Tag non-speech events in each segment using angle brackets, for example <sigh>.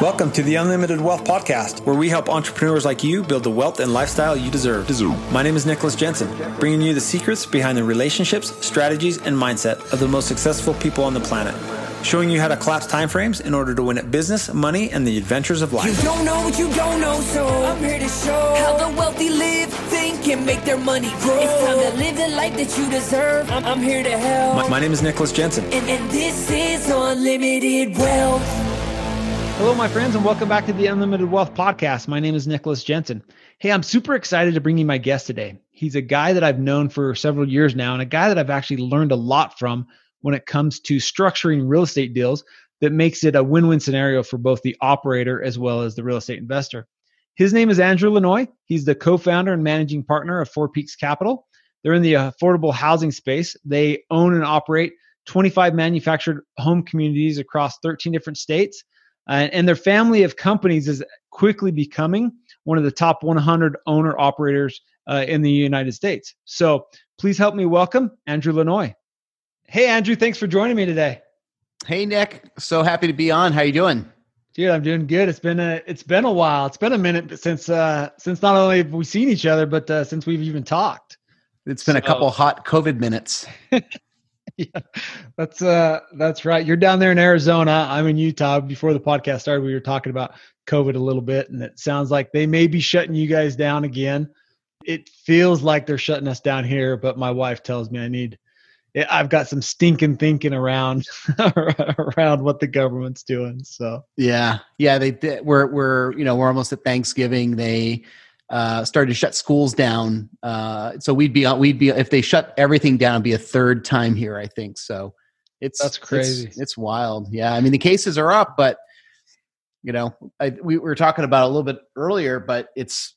Welcome to the Unlimited Wealth Podcast, where we help entrepreneurs like you build the wealth and lifestyle you deserve. deserve. My name is Nicholas Jensen, bringing you the secrets behind the relationships, strategies, and mindset of the most successful people on the planet. Showing you how to collapse timeframes in order to win at business, money, and the adventures of life. You don't know what you don't know, so I'm here to show how the wealthy live, think, and make their money grow. It's time to live the life that you deserve. I'm, I'm here to help. My, my name is Nicholas Jensen. And, and this is Unlimited Wealth. Hello, my friends, and welcome back to the Unlimited Wealth Podcast. My name is Nicholas Jensen. Hey, I'm super excited to bring you my guest today. He's a guy that I've known for several years now, and a guy that I've actually learned a lot from when it comes to structuring real estate deals that makes it a win win scenario for both the operator as well as the real estate investor. His name is Andrew Lanoie. He's the co founder and managing partner of Four Peaks Capital. They're in the affordable housing space. They own and operate 25 manufactured home communities across 13 different states uh, and their family of companies is quickly becoming one of the top 100 owner operators uh, in the United States. So please help me welcome Andrew Lanoie. Hey, Andrew, thanks for joining me today. Hey, Nick. So happy to be on. How you doing? Dude, I'm doing good. It's been a it's been a while. It's been a minute since uh since not only have we seen each other, but uh, since we've even talked. It's been so. a couple hot COVID minutes. <laughs> <laughs> yeah, that's uh, that's right. You're down there in Arizona. I'm in Utah. Before the podcast started, we were talking about COVID a little bit, and it sounds like they may be shutting you guys down again. It feels like they're shutting us down here, but my wife tells me I need. I've got some stinking thinking around <laughs> around what the government's doing. So yeah, yeah, they we're we're you know we're almost at Thanksgiving. They uh, started to shut schools down. Uh, so we'd be we'd be if they shut everything down, it'd be a third time here. I think so. It's that's crazy. It's, it's wild. Yeah, I mean the cases are up, but you know I, we were talking about a little bit earlier, but it's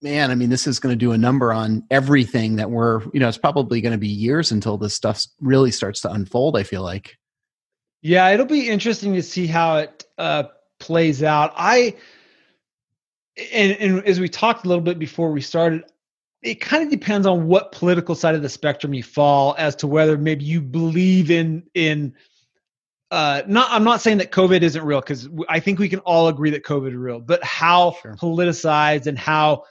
man. I mean this is going to do a number on everything that we're you know it's probably going to be years until this stuff really starts to unfold. I feel like. Yeah, it'll be interesting to see how it uh, plays out. I and, and as we talked a little bit before we started, it kind of depends on what political side of the spectrum you fall as to whether maybe you believe in in uh, not I'm not saying that COVID isn't real because I think we can all agree that COVID is real, but how sure. politicized and how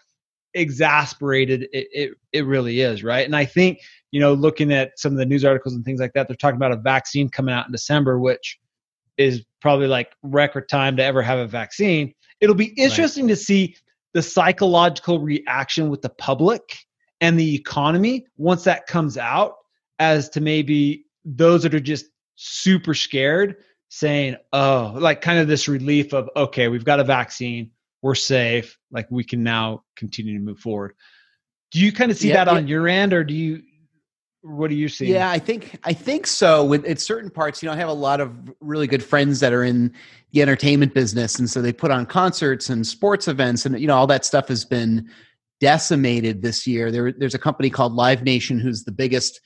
exasperated it, it, it really is, right? And I think you know looking at some of the news articles and things like that, they're talking about a vaccine coming out in December, which is probably like record time to ever have a vaccine. It'll be interesting right. to see the psychological reaction with the public and the economy once that comes out as to maybe those that are just super scared saying, oh, like kind of this relief of, okay, we've got a vaccine, we're safe, like we can now continue to move forward. Do you kind of see yeah, that on your end, or do you what do you see? Yeah, I think I think so. With at certain parts, you know, I have a lot of really good friends that are in the entertainment business, and so they put on concerts and sports events, and you know, all that stuff has been decimated this year. There, there's a company called Live Nation who's the biggest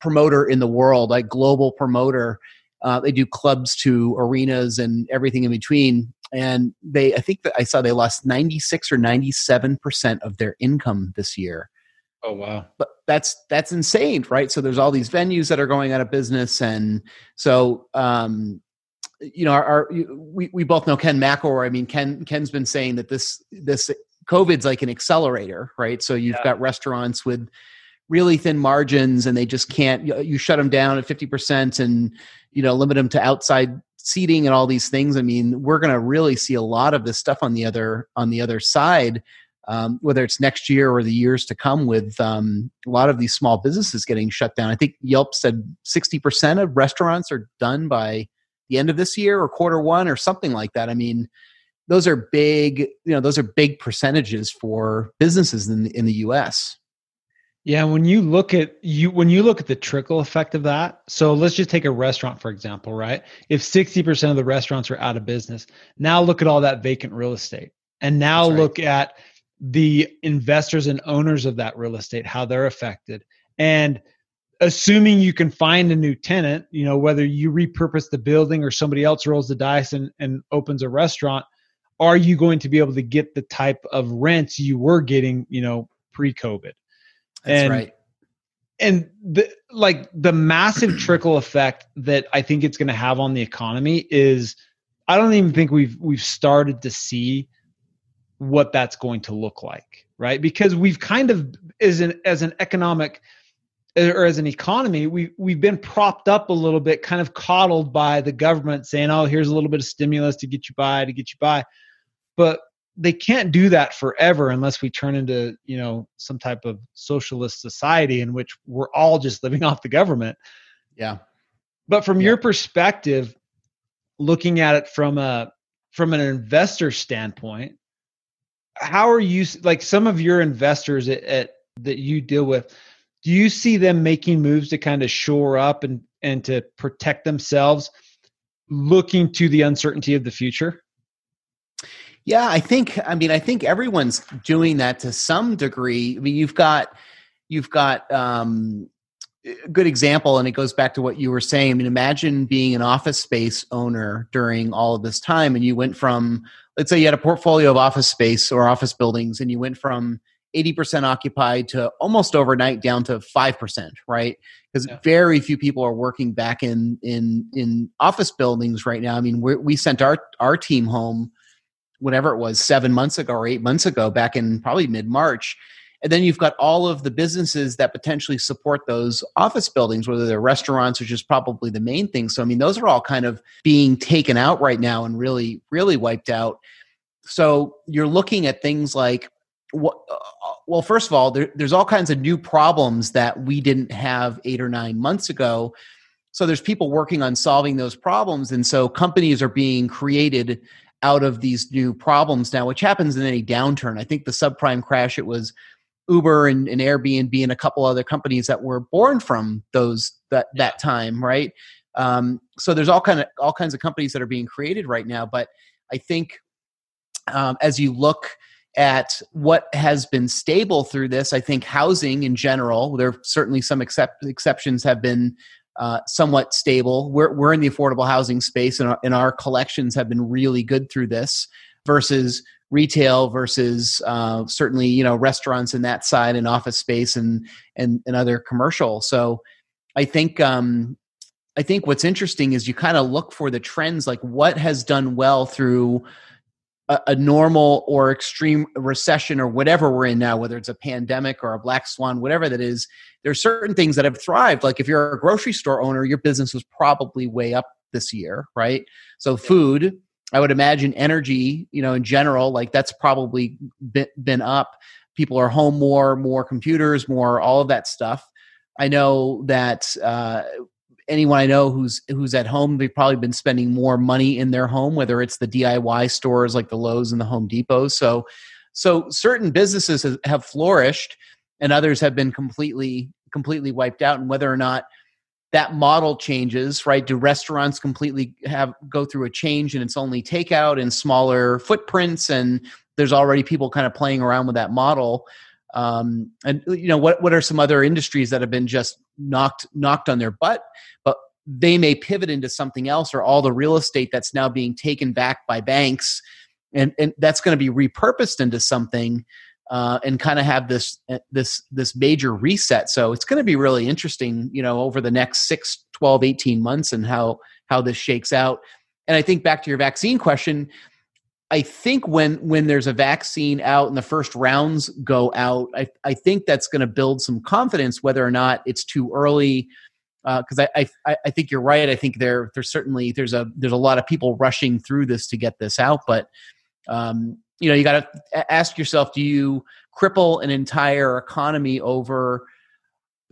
promoter in the world, like global promoter. Uh, they do clubs to arenas and everything in between. And they, I think that I saw they lost 96 or 97 percent of their income this year. Oh wow! But that's that's insane, right? So there's all these venues that are going out of business, and so um, you know, our, our we we both know Ken McElroy. I mean, Ken Ken's been saying that this this COVID's like an accelerator, right? So you've yeah. got restaurants with really thin margins, and they just can't. You, you shut them down at fifty percent, and you know, limit them to outside seating and all these things. I mean, we're going to really see a lot of this stuff on the other on the other side um, whether it's next year or the years to come, with um, a lot of these small businesses getting shut down. I think Yelp said 60% of restaurants are done by the end of this year or quarter one or something like that. I mean, those are big, you know, those are big percentages for businesses in the, in the US. Yeah, when you look at you when you look at the trickle effect of that, so let's just take a restaurant for example, right? If 60% of the restaurants are out of business, now look at all that vacant real estate. And now right. look at the investors and owners of that real estate, how they're affected. And assuming you can find a new tenant, you know, whether you repurpose the building or somebody else rolls the dice and, and opens a restaurant, are you going to be able to get the type of rents you were getting, you know, pre-COVID? That's and, right. And the like the massive trickle effect that I think it's going to have on the economy is I don't even think we've we've started to see what that's going to look like, right? Because we've kind of as an as an economic er, or as an economy, we we've been propped up a little bit, kind of coddled by the government saying, "Oh, here's a little bit of stimulus to get you by, to get you by," but they can't do that forever unless we turn into you know some type of socialist society in which we're all just living <laughs> off the government. Yeah. But from yeah. your perspective, looking at it from a from an investor standpoint, how are you like some of your investors at, at that you deal with? do you see them making moves to kind of shore up and and to protect themselves looking to the uncertainty of the future yeah i think i mean i think everyone's doing that to some degree i mean you've got you've got um good example and it goes back to what you were saying i mean imagine being an office space owner during all of this time and you went from let's say you had a portfolio of office space or office buildings and you went from 80% occupied to almost overnight down to 5%, right? Because yeah. very few people are working back in in in office buildings right now. I mean, we sent our our team home whatever it was 7 months ago or 8 months ago back in probably mid-March. And then you've got all of the businesses that potentially support those office buildings, whether they're restaurants, which is probably the main thing. So, I mean, those are all kind of being taken out right now and really, really wiped out. So, you're looking at things like uh, well, first of all, there, there's all kinds of new problems that we didn't have eight or nine months ago. So there's people working on solving those problems, and so companies are being created out of these new problems now, which happens in any downturn. I think the subprime crash it was Uber and, and Airbnb and a couple other companies that were born from those that that time, right? Um, so there's all kind of all kinds of companies that are being created right now. But I think um, as you look at what has been stable through this. I think housing in general, there are certainly some except, exceptions have been uh, somewhat stable. We're, we're in the affordable housing space, and our, and our collections have been really good through this versus retail versus uh, certainly you know restaurants and that side and office space and and, and other commercial. So I think um, I think what's interesting is you kind of look for the trends, like what has done well through a, a, normal or extreme recession or whatever we're in now, whether it's a pandemic or a black swan, whatever that is, there's certain things that have thrived. Like if you're a grocery store owner, your business was probably way up this year, right? So food, I would imagine energy, you know, in general, like that's probably been, up. People are home more, more computers, more all of that stuff. I know that uh, anyone I know who's who's at home, they've probably been spending more money in their home, whether it's the DIY stores like the Lowe's and the Home Depot. So, so certain businesses have flourished, and others have been completely completely wiped out. And whether or not that model changes, right? Do restaurants completely have go through a change, and it's only takeout and smaller footprints, and there's already people kind of playing around with that model um, and you know what what are some other industries that have been just knocked knocked on their butt but they may pivot into something else or all the real estate that's now being taken back by banks and and that's going to be repurposed into something uh, and kind of have this uh, this this major reset so it's going to be really interesting you know over the next 6 12 18 months and how how this shakes out and i think back to your vaccine question I think when when there's a vaccine out and the first rounds go out, I, I think that's going to build some confidence whether or not it's too early. Because uh, I, I I think you're right. I think there there's certainly there's a there's a lot of people rushing through this to get this out, but um, you know you got to ask yourself: Do you cripple an entire economy over?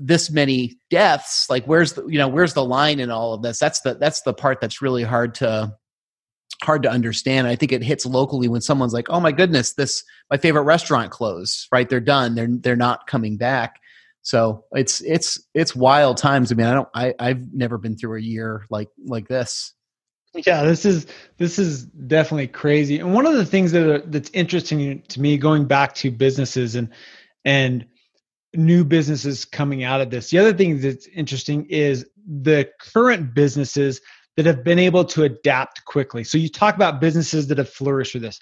this many deaths like where's the you know where's the line in all of this that's the that's the part that's really hard to hard to understand. I think it hits locally when someone's like, "Oh my goodness, this my favorite restaurant closed." Right? They're done. They're they're not coming back. So it's it's it's wild times. I mean, I don't I I've never been through a year like like this. Yeah, this is this is definitely crazy. And one of the things that are, that's interesting to me going back to businesses and and new businesses coming out of this. The other thing that's interesting is the current businesses that have been able to adapt quickly. So you talk about businesses that have flourished through this.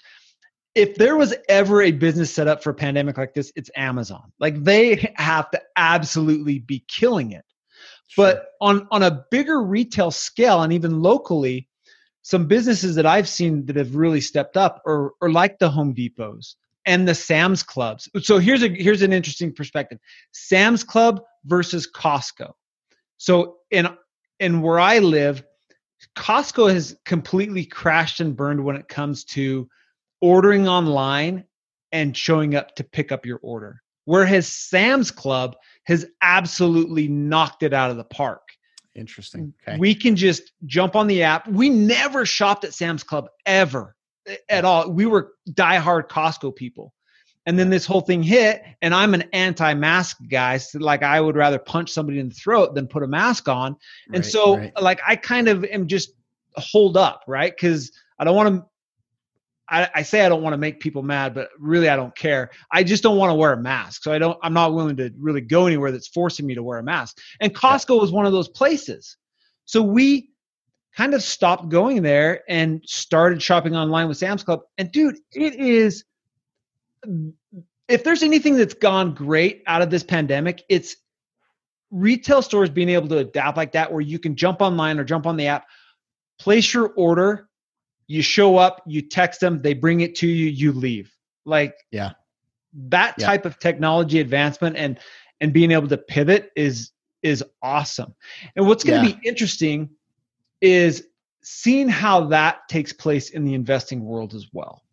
If there was ever a business set up for a pandemic like this, it's Amazon. Like they have to absolutely be killing it. Sure. But on on a bigger retail scale and even locally, some businesses that I've seen that have really stepped up are, are like the Home Depots and the Sam's Clubs. So here's a here's an interesting perspective. Sam's Club versus Costco. So in in where I live, Costco has completely crashed and burned when it comes to ordering online and showing up to pick up your order. Whereas Sam's Club has absolutely knocked it out of the park. Interesting. Okay. We can just jump on the app. We never shopped at Sam's Club ever eh, at all. We were diehard Costco people. And then this whole thing hit, and I'm an anti-mask guy. So like I would rather punch somebody in the throat than put a mask on. And Right, so right. like I kind of am just hold up, right? Because I don't want to I, I say I don't want to make people mad, but really I don't care. I just don't want to wear a mask. So I don't I'm not willing to really go anywhere that's forcing me to wear a mask. And Costco was one of those places. So we kind of stopped going there and started shopping online with Sam's Club. And dude, it is if there's anything that's gone great out of this pandemic, it's retail stores being able to adapt like that where you can jump online or jump on the app, place your order, you show up, you text them, they bring it to you, you leave. Like Yeah. that Yeah. type of technology advancement and and being able to pivot is is awesome. And what's going to Yeah. be interesting is seeing how that takes place in the investing world as well.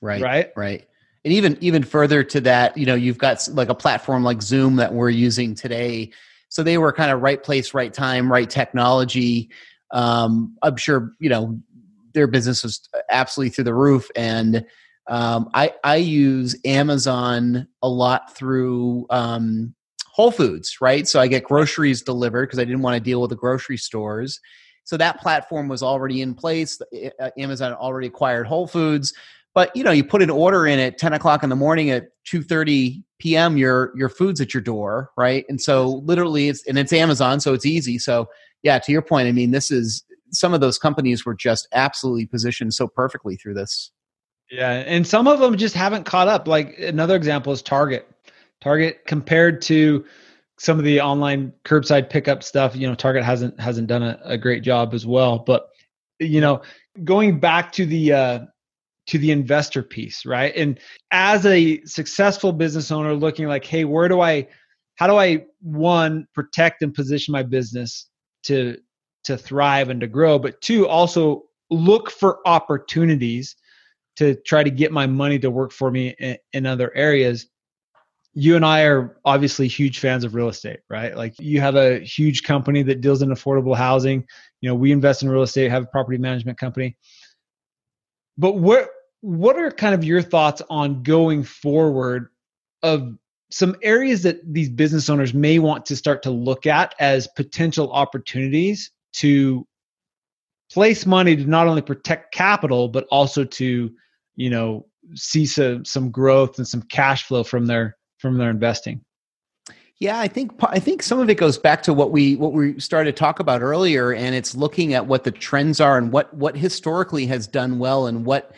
Right. Right? Right. And even even further to that, you know, you've got like a platform like Zoom that we're using today. So they were kind of right place, right time, right technology. Um, I'm sure you know their business was absolutely through the roof, and um, I I use Amazon a lot through um, Whole Foods, right? So I get groceries delivered because I didn't want to deal with the grocery stores. So that platform was already in place. Uh, Amazon already acquired Whole Foods but you know you put an order in at 10 o'clock in the morning at 2.30 p.m your your food's at your door right and so literally it's and it's amazon so it's easy so yeah to your point i mean this is some of those companies were just absolutely positioned so perfectly through this Yeah, and some of them just haven't caught up. Like another example is Target. Target compared to some of the online curbside pickup stuff, you know, Target hasn't hasn't done a, a great job as well. But you know, going back to the uh to the investor piece, right? And as a successful business owner looking like, hey, where do I how do I one protect and position my business to to thrive and to grow, but two also look for opportunities to try to get my money to work for me in, in other areas. You and i are obviously huge fans of real estate right? Like you have a huge company that deals in affordable housing. You know we invest in real estate have a property management company. But what what are kind of your thoughts on going forward of some areas that these business owners may want to start to look at as potential opportunities to place money to not only protect capital but also to you know see some some growth and some cash flow from their from their investing Yeah, I think I think some of it goes back to what we what we started to talk about earlier, and it's looking at what the trends are and what what historically has done well and what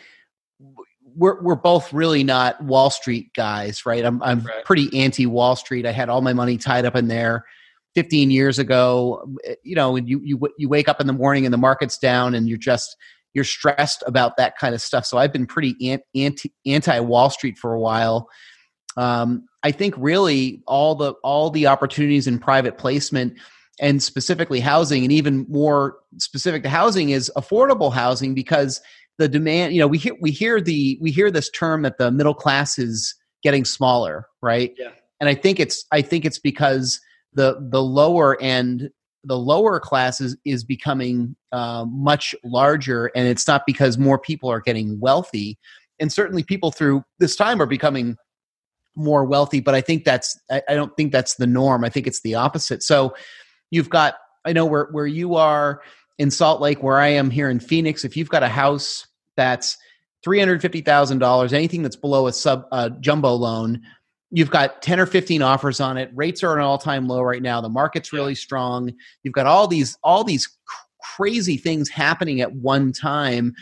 we're we're both really not Wall Street guys, right? I'm I'm Right. pretty anti Wall Street. I had all my money tied up in there 15 years ago. You know, and you you you wake up in the morning and the market's down, and you're just you're stressed about that kind of stuff. So I've been pretty anti anti Wall Street for a while. Um, I think really all the all the opportunities in private placement and specifically housing, and even more specific to housing, is affordable housing because the demand. You know, we hear we hear the we hear this term that the middle class is getting smaller, right? Yeah. And I think it's I think it's because the the lower end the lower classes is, becoming uh, much larger and it's not because more people are getting wealthy. And certainly people through this time are becoming more wealthy but i think that's I, I don't think that's the norm. I think it's the opposite. So you've got i know where where you are in salt lake where i am here in phoenix if you've got a house that's $350000 anything that's below a sub uh, jumbo loan you've got 10 or 15 offers on it. Rates are at an all-time low right now. The market's really strong. You've got all these all these cr- crazy things happening at one time.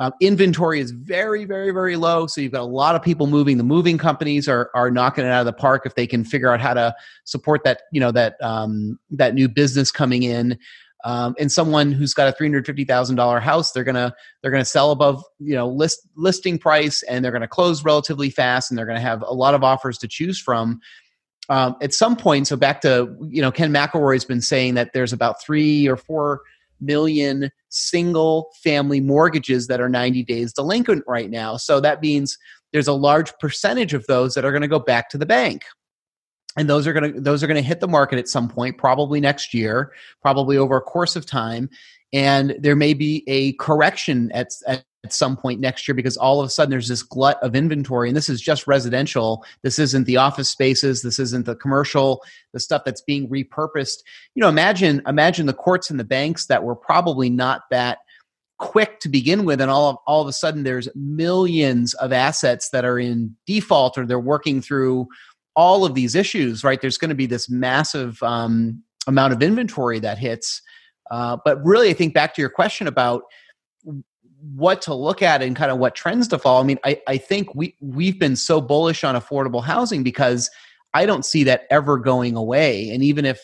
Um, inventory is very very very low so you've got a lot of people moving. The moving companies are are knocking it out of the park if they can figure out how to support that you know that um, that new business coming in Um, and someone who's got a three hundred fifty thousand dollar house, they're gonna they're gonna sell above you know list listing price, and they're gonna close relatively fast, and they're gonna have a lot of offers to choose from. Um, at some point, so back to you know Ken McElroy's been saying that there's about three or four million single family mortgages that are 90 days delinquent right now. So that means there's a large percentage of those that are going to go back to the bank. And those are going to those are going to hit the market at some point, probably next year, probably over a course of time. And there may be a correction at, at at some point next year because all of a sudden there's this glut of inventory. And this is just residential. This isn't the office spaces. This isn't the commercial the stuff that's being repurposed. You know imagine imagine the courts and the banks that were probably not that quick to begin with. And all of, all of a sudden there's millions of assets that are in default or they're working through all of these issues right there's going to be this massive um, amount of inventory that hits uh, but really i think back to your question about what to look at and kind of what trends to follow. I mean, I, I think we we've been so bullish on affordable housing because I don't see that ever going away. And even if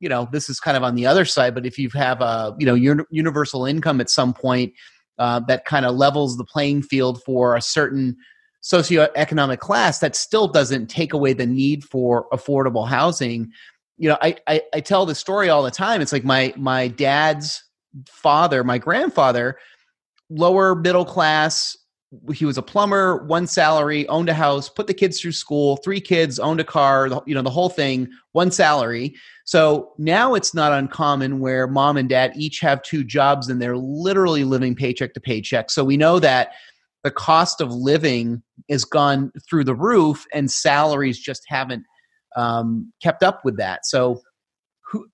you know this is kind of on the other side, but if you have a you know universal income at some point uh, that kind of levels the playing field for a certain socioeconomic class, that still doesn't take away the need for affordable housing. You know, I, I, I tell the story all the time. It's like my my dad's father, my grandfather lower middle class. He was a plumber, one salary, owned a house, put the kids through school, three kids, owned a car, you know, the whole thing, one salary. So now it's not uncommon where mom and dad each have two jobs and they're literally living paycheck to paycheck. So we know that the cost of living has gone through the roof and salaries just haven't um, kept up with that. So who,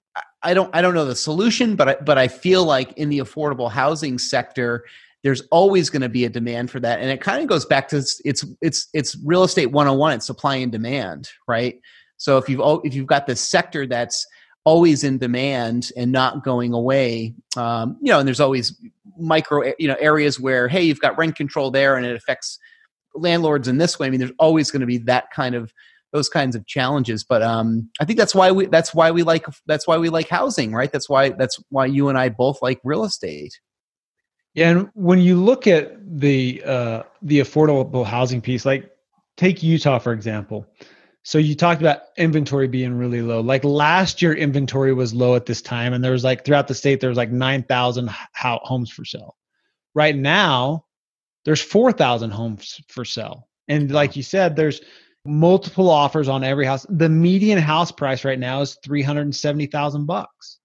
I don't I don't know the solution, but I, but I feel like in the affordable housing sector, there's always going to be a demand for that and it kind of goes back to it's it's it's, it's real estate 101 it's supply and demand right so if you've if you've got this sector that's always in demand and not going away. Um, you know and there's always micro you know areas where hey you've got rent control there and it affects landlords in this way. I mean there's always going to be that kind of those kinds of challenges but um, i think that's why we that's why we like that's why we like housing right? That's why that's why you and i both like real estate. Yeah, and when you look at the uh, the affordable housing piece, like take Utah for example. So you talked about inventory being really low. Like last year, inventory was low at this time, and there was like throughout the state there was like nine thousand homes for sale. Right now, there's four thousand homes for sale, and like you said, there's multiple offers on every house. The median house price right now is three hundred and seventy thousand bucks.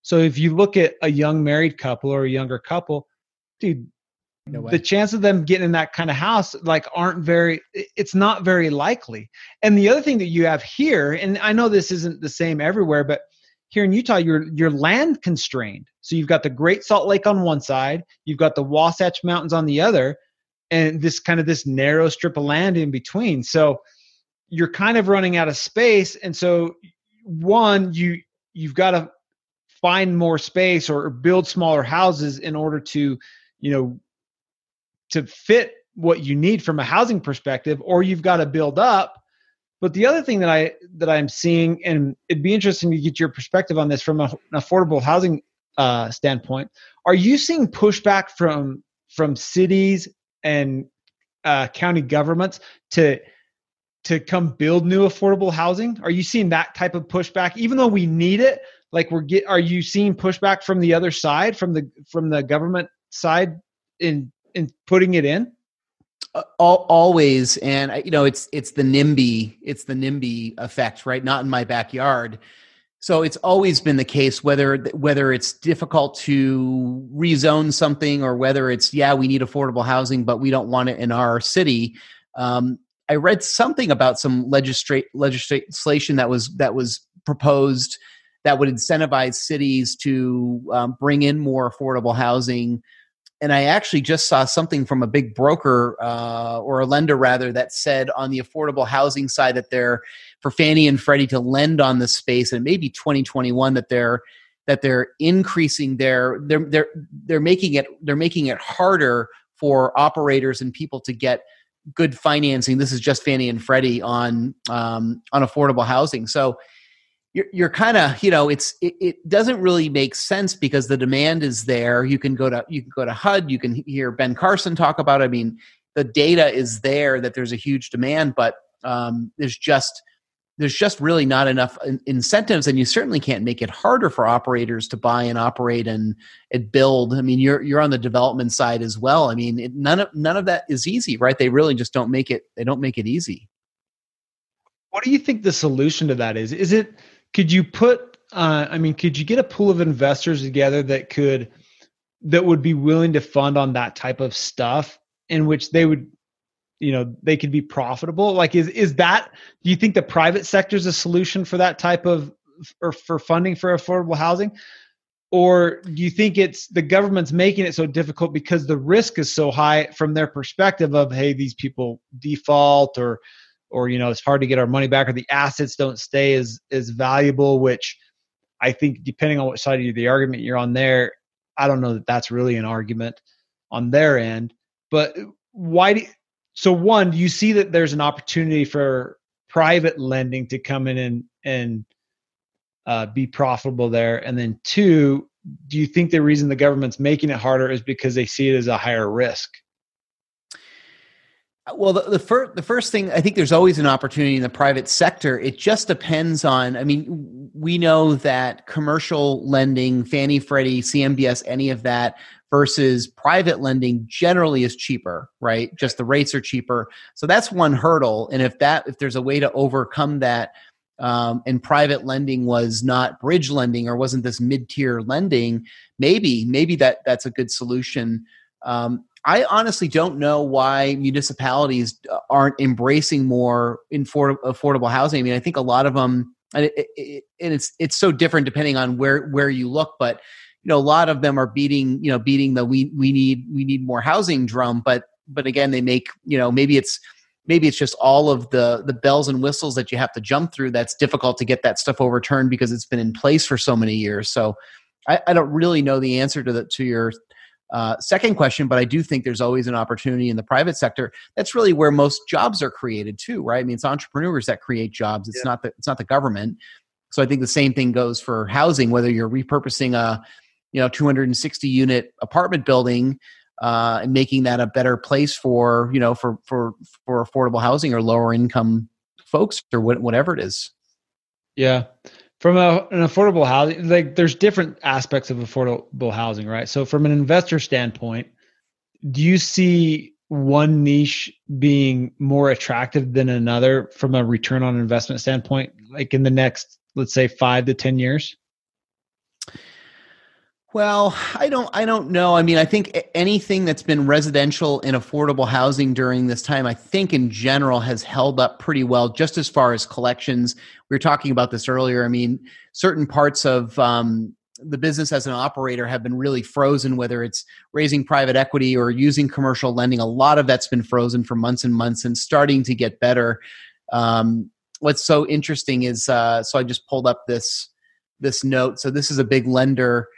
So if you look at a young married couple or a younger couple, dude, no the chance of them getting in that kind of house like aren't very it's not very likely. And the other thing that you have here and i know this isn't the same everywhere but here in utah you're you're land constrained. So you've got the great salt lake on one side you've got the wasatch mountains on the other and this kind of this narrow strip of land in between. So you're kind of running out of space and so one you you've got to find more space or build smaller houses in order to you know to fit what you need from a housing perspective or you've got to build up. But the other thing that i that i'm seeing and it'd be interesting to get your perspective on this from a, an affordable housing uh, standpoint. Are you seeing pushback from from cities and uh, county governments to to come build new affordable housing? Are you seeing that type of pushback? Even though we need it like we're get are you seeing pushback from the other side from the from the government side in in putting it in? Uh, always, and you know, it's it's the NIMBY, it's the NIMBY effect, right? Not in my backyard. So it's always been the case whether whether it's difficult to rezone something or whether it's yeah we need affordable housing but we don't want it in our city. Um, I read something about some legislate legislation that was that was proposed that would incentivize cities to um, bring in more affordable housing and I actually just saw something from a big broker uh, or a lender rather that said on the affordable housing side that they're for Fannie and Freddie to lend on this space, and maybe 2021 that they're that they're increasing their they're they're they're making it they're making it harder for operators and people to get good financing. This is just Fannie and Freddie on um, on affordable housing. So you're, you're kind of you know it's it, it, doesn't really make sense because the demand is there. You can go to you can go to hud you can hear ben carson talk about it. i mean the data is there that there's a huge demand but um, there's just there's just really not enough incentives and you certainly can't make it harder for operators to buy and operate and, and build. I mean you're you're on the development side as well. I mean it, none of none of that is easy right? They really just don't make it they don't make it easy. What do you think the solution to that is? Is it could you put uh, i mean could you get a pool of investors together that could that would be willing to fund on that type of stuff in which they would you know they could be profitable? Like is is that do you think the private sector is a solution for that type of or for funding for affordable housing? Or do you think it's the government's making it so difficult because the risk is so high from their perspective of hey these people default or or you know it's hard to get our money back or the assets don't stay as as valuable which i think depending on what side of the argument you're on there i don't know that that's really an argument on their end. But why do so one do you see that there's an opportunity for private lending to come in and and uh, be profitable there? And then two do you think the reason the government's making it harder is because they see it as a higher risk well, the, the first the first thing I think there's always an opportunity in the private sector. It just depends on. I mean, we know that commercial lending, Fannie, Freddie, CMBS, any of that versus private lending generally is cheaper, right? Just the rates are cheaper. So that's one hurdle. And if that if there's a way to overcome that, um, and private lending was not bridge lending or wasn't this mid tier lending, maybe maybe that that's a good solution. Um, I honestly don't know why municipalities aren't embracing more affordable housing. I mean, I think a lot of them, and, it, it, and it's it's so different depending on where where you look. But you know, a lot of them are beating you know beating the we we need we need more housing drum. But but again, they make you know maybe it's maybe it's just all of the the bells and whistles that you have to jump through. That's difficult to get that stuff overturned because it's been in place for so many years. So I, I don't really know the answer to the to your uh, second question, but I do think there's always an opportunity in the private sector. That's really where most jobs are created too, right? I mean, it's entrepreneurs that create jobs. It's yeah. not the it's not the government. So I think the same thing goes for housing. Whether you're repurposing a you know 260 unit apartment building uh, and making that a better place for you know for for for affordable housing or lower income folks or whatever it is. Yeah from a, an affordable housing like there's different aspects of affordable housing right? So from an investor standpoint do you see one niche being more attractive than another from a return on investment standpoint like in the next let's say 5 to 10 years well, I don't I don't know. I mean, I think anything that's been residential and affordable housing during this time, I think in general has held up pretty well just as far as collections. We were talking about this earlier. I mean, certain parts of um, the business as an operator have been really frozen, whether it's raising private equity or using commercial lending. A lot of that's been frozen for months and months and starting to get better. Um, what's so interesting is uh, so I just pulled up this this note. So this is a big lender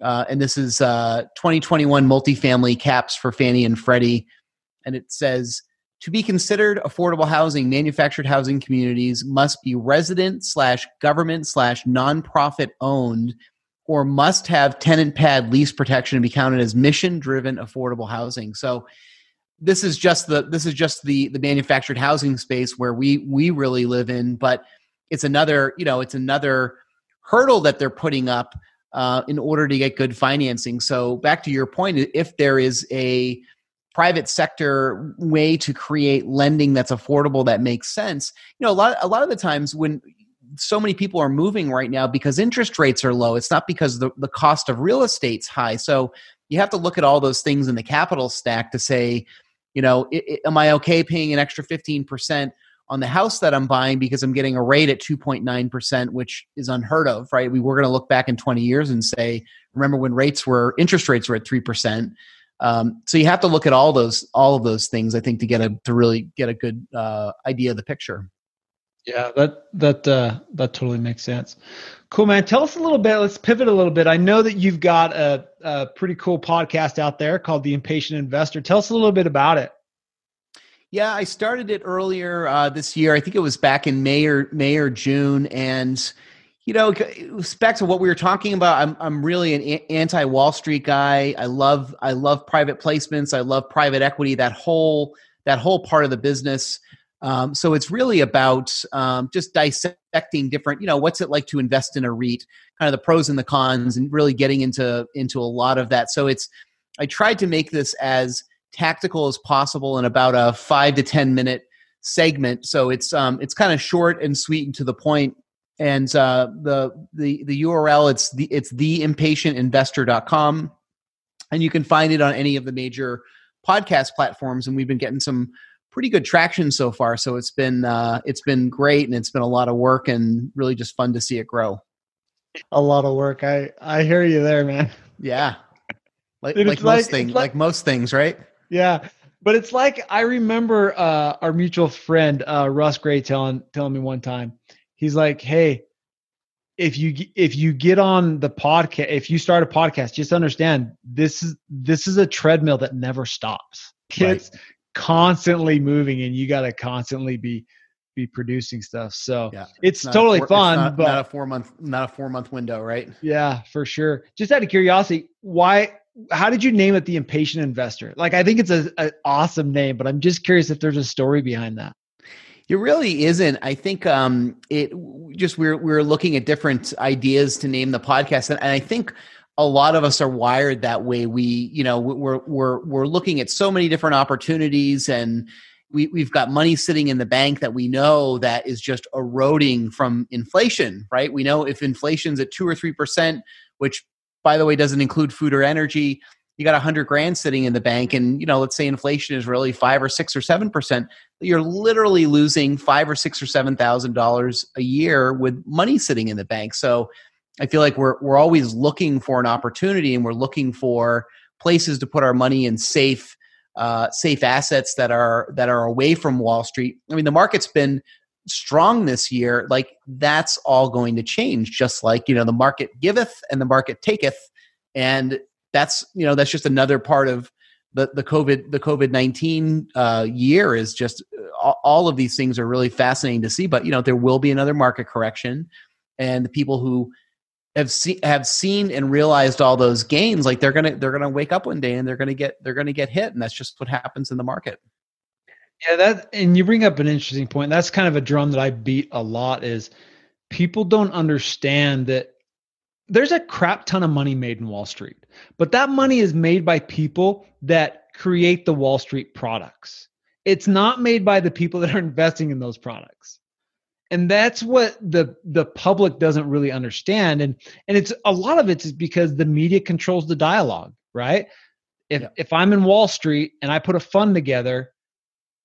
uh, and this is uh, 2021 multifamily caps for Fannie and Freddie. And it says to be considered affordable housing, manufactured housing communities must be resident slash government slash nonprofit owned or must have tenant pad lease protection and be counted as mission driven affordable housing. So this is just the this is just the the manufactured housing space where we we really live in, but it's another you know it's another hurdle that they're putting up uh, in order to get good financing. So, back to your point, if there is a private sector way to create lending that's affordable that makes sense, you know, a lot a lot of the times when so many people are moving right now because interest rates are low, it's not because the, the cost of real estate's high. So, you have to look at all those things in the capital stack to say, you know, it, it, am I okay paying an extra fifteen percent? On the house that I'm buying because I'm getting a rate at 2.9%, which is unheard of, right? We were going to look back in 20 years and say, remember when rates were, interest rates were at 3%. Um, so you have to look at all those, all of those things, I think, to get a, to really get a good uh, idea of the picture. Yeah, that, that, uh, that totally makes sense. Cool, man. Tell us a little bit. Let's pivot a little bit. I know that you've got a, a pretty cool podcast out there called The Impatient Investor. Tell us a little bit about it. Yeah, I started it earlier uh, this year. I think it was back in May or May or June, and you know back to what we were talking about. I'm i'm really an anti wall street guy. I love i love private placements. I love private equity that whole that whole part of the business. Um, so it's really about um, just dissecting different you know what's it like to invest in a reit kind of the pros and the cons and really getting into into a lot of that. So it's i tried to make this as tactical as possible in about a five to ten minute segment so it's um it's kind of short and sweet and to the point. and uh, the the the URL it's the it's theimpatientinvestor.com, and you can find it on any of the major podcast platforms. And we've been getting some pretty good traction so far. So it's been uh, it's been great, and it's been a lot of work, and really just fun to see it grow. A lot of work. I I hear you there, man. Yeah, like Dude, like most like, things, like, like most things, right? Yeah, but it's like I remember uh, our mutual friend uh, Russ Gray telling telling me one time he's like, "Hey, if you if you get on the podcast, if you start a podcast, just understand this is this is a treadmill that never stops. It's right. constantly moving, and you got to constantly be be producing stuff. So yeah, it's, it's totally four, fun, it's not, but not a four month not a four month window, right? Yeah, for sure. Just out of curiosity, why? How did you name it the impatient investor? Like, I think it's an awesome name, but I'm just curious if there's a story behind that. It really isn't. I think um, it just we're we're looking at different ideas to name the podcast, and, and I think a lot of us are wired that way. We, you know, we're we're we're looking at so many different opportunities, and we we've got money sitting in the bank that we know that is just eroding from inflation. Right? We know if inflation's at two or three percent, which by the way doesn't include food or energy. You got a hundred grand sitting in the bank and you know let's say inflation is really five or six or seven percent you're literally losing five or six or seven thousand dollars a year with money sitting in the bank. So i feel like we're we're always looking for an opportunity and we're looking for places to put our money in safe uh, safe assets that are that are away from wall street. I mean the market's been strong this year like that's all going to change just like you know the market giveth and the market taketh and that's you know that's just another part of the the COVID the COVID nineteen uh, year is just uh, all of these things are really fascinating to see. But you know there will be another market correction, and the people who have seen have seen and realized all those gains, like they're gonna they're gonna wake up one day and they're gonna get they're gonna get hit, and that's just what happens in the market. Yeah, that and you bring up an interesting point. That's kind of a drum that I beat a lot. Is people don't understand that there's a crap ton of money made in Wall Street, but that money is made by people that create the Wall Street products. It's not made by the people that are <laughs> investing in those products. And that's what the the public doesn't really understand and and it's a lot of it is because the media controls the dialogue, right? If yeah. if I'm in Wall Street and I put a fund together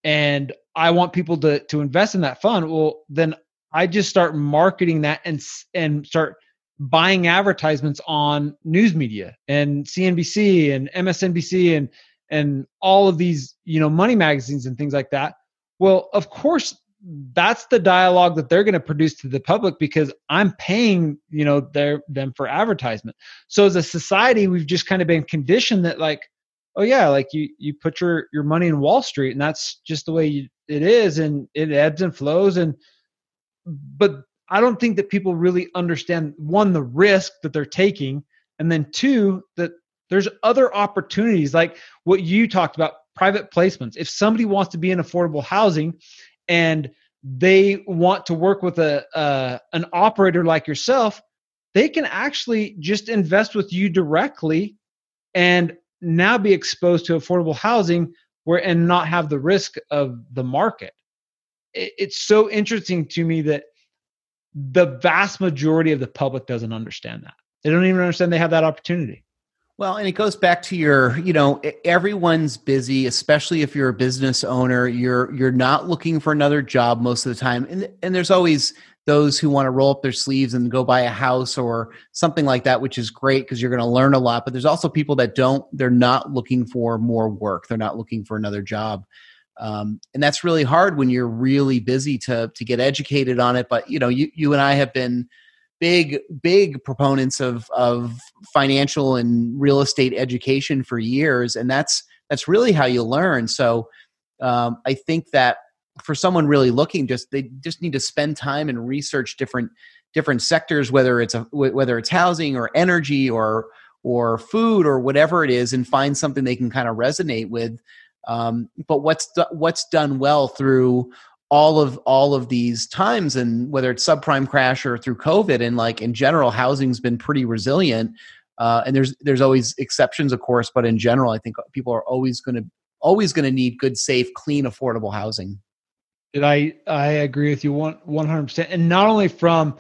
and I want people to to invest in that fund, well then I just start marketing that and and start buying advertisements on news media and CNBC and MSNBC and and all of these you know money magazines and things like that. Well of course that's the dialogue that they're going to produce to the public because i'm paying you know their them for advertisement. So as a society we've just kind of been conditioned that like oh yeah like you you put your your money in wall street and that's just the way you, it is and it ebbs and flows and but I don't think that people really understand one, the risk that they're taking, and then two, that there's other opportunities like what you talked about private placements. If somebody wants to be in affordable housing and they want to work with a uh, an operator like yourself, they can actually just invest with you directly and now be exposed to affordable housing where and not have the risk of the market. It, it's so interesting to me that the vast majority of the public doesn't understand that. They don't even understand they have that opportunity. Well, and it goes back to your, you know, everyone's busy, especially if you're a business owner. You're you're not looking for another job most of the time. And and there's always those who want to roll up their sleeves and go buy a house or something like that, which is great because you're going to learn a lot. But there's also people that don't, they're not looking for more work. They're not looking for another job um, and that's really hard when you're really busy to to get educated on it but you know you you and i have been big big proponents of of financial and real estate education for years and that's that's really how you learn so um, i think that for someone really looking just they just need to spend time and research different different sectors, whether it's a whether it's housing or energy or or food or whatever it is, and find something they can kind of resonate with. Um, but what's what's done well through all of all of these times and whether it's subprime crash or through covid and like in general housing's been pretty resilient uh, and there's there's always exceptions of course but in general i think people are always going to always going to need good safe clean affordable housing i i agree with you 100% and not only from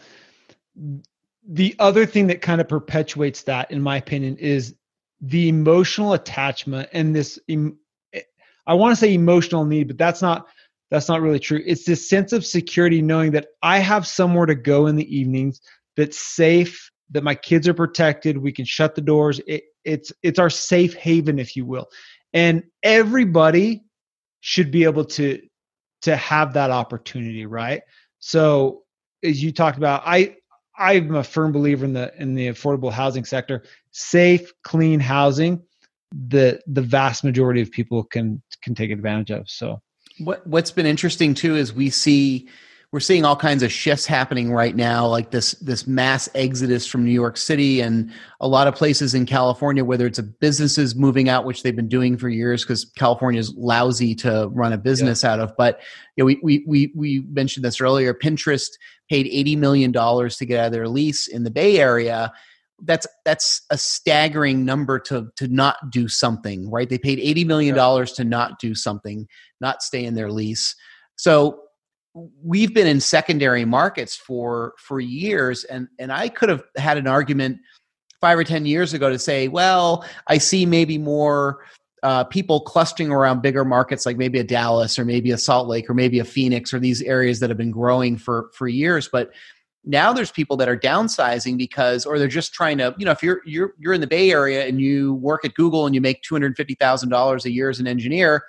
the other thing that kind of perpetuates that in my opinion is the emotional attachment and this i want to say emotional need but that's not that's not really true. It's this sense of security knowing that I have somewhere to go in the evenings that's safe, that my kids are protected, we can shut the doors. It, it's it's our safe haven if you will. And everybody should be able to to have that opportunity, right? So as you talked about, I I'm a firm believer in the in the affordable housing sector. Safe, clean housing, the the vast majority of people can can take advantage of. So what What's been interesting too is we see we're seeing all kinds of shifts happening right now, like this this mass exodus from New York City and a lot of places in California, whether it's a businesses moving out, which they've been doing for years because California is lousy to run a business yeah. out of. But you know, we, we we we mentioned this earlier. Pinterest paid eighty million dollars to get out of their lease in the Bay Area that's that's a staggering number to to not do something right they paid 80 million dollars to not do something not stay in their lease so we've been in secondary markets for for years and and i could have had an argument five or ten years ago to say well i see maybe more uh, people clustering around bigger markets like maybe a dallas or maybe a salt lake or maybe a phoenix or these areas that have been growing for for years. But now there's people that are downsizing because or they're just trying to you know if you're you're you're in the bay area and you work at google and you make $250000 a year as an engineer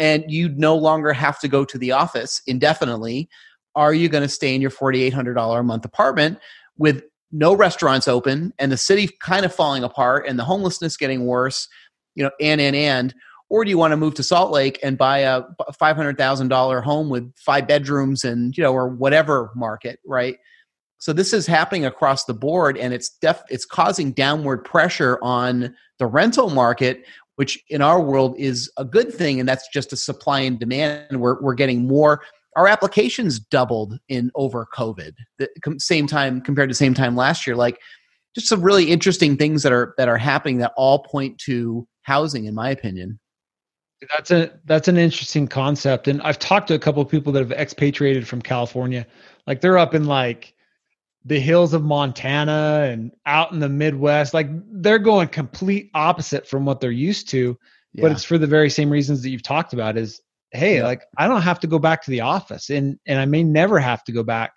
and you no longer have to go to the office indefinitely are you going to stay in your $4800 a month apartment with no restaurants open and the city kind of falling apart and the homelessness getting worse you know and and and or do you want to move to Salt Lake and buy a $500,000 home with five bedrooms and you know or whatever market, right? So this is happening across the board, and it's def- it's causing downward pressure on the rental market, which in our world is a good thing, and that's just a supply and demand. We're we're getting more. Our applications doubled in over COVID, the same time compared to same time last year. Like, just some really interesting things that are that are happening that all point to housing, in my opinion. That's a that's an interesting concept, and I've talked to a couple of people that have expatriated from California. Like they're up in like the hills of Montana and out in the Midwest. Like they're going complete opposite from what they're used to, yeah. but it's for the very same reasons that you've talked about is, Hey, yeah. like I don't have to go back to the office and, and I may never have to go back.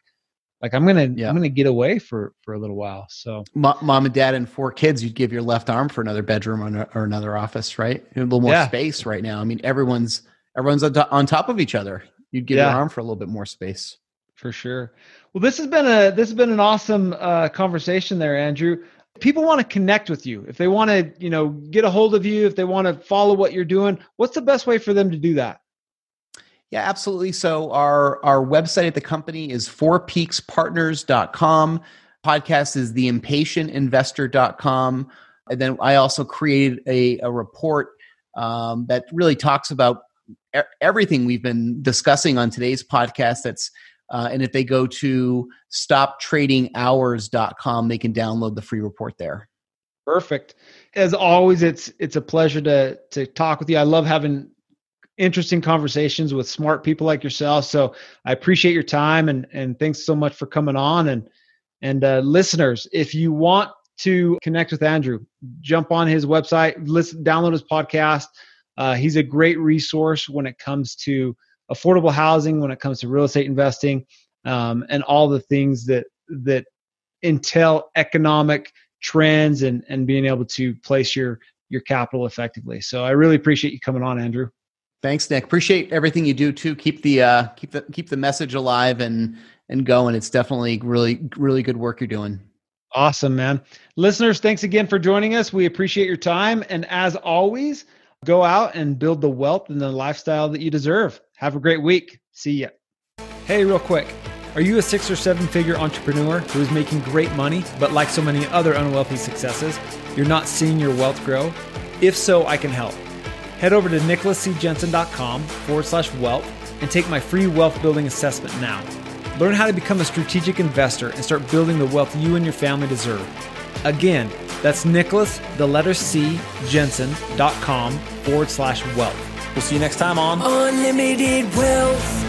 Like I'm going to, yeah. I'm to get away for, for a little while. So mom and dad and four kids, you'd give your left arm for another bedroom or, or another office, right? A little more space right now. I mean, everyone's, everyone's on top of each other. You'd give your arm for a little bit more space for sure. Well, this has been a this has been an awesome uh, conversation there, Andrew. People want to connect with you. If they want to, you know, get a hold of you, if they want to follow what you're doing, what's the best way for them to do that? Yeah, absolutely. So our our website at the company is fourpeakspartners.com. Podcast is theimpatientinvestor.com. And then I also created a, a report um, that really talks about everything we've been discussing on today's podcast that's uh, and if they go to stoptradinghours.com, they can download the free report there. Perfect. As always, it's it's a pleasure to to talk with you. I love having interesting conversations with smart people like yourself. So I appreciate your time and and thanks so much for coming on. And and uh, listeners, if you want to connect with Andrew, jump on his website, listen, download his podcast. Uh, he's a great resource when it comes to affordable housing, when it comes to real estate investing, um, and all the things that that entail economic trends and and being able to place your your capital effectively. So I really appreciate you coming on, Andrew. Thanks, Nick. Appreciate everything you do too. Keep the uh, keep the keep the message alive and and going. It's definitely really really good work you're doing. Awesome, man. Listeners, thanks again for joining us. We appreciate your time. And as always, go out and build the wealth and the lifestyle that you deserve. Have a great week. See ya. Hey, real quick. Are you a six or seven figure entrepreneur who is making great money, but like so many other unwealthy successes, you're not seeing your wealth grow? If so, I can help. Head over to nicholascjensen.com forward slash wealth and take my free wealth building assessment now. Learn how to become a strategic investor and start building the wealth you and your family deserve. Again, that's Nicholas, the letter C, Jensen.com forward slash wealth. We'll see you next time on Unlimited Wealth.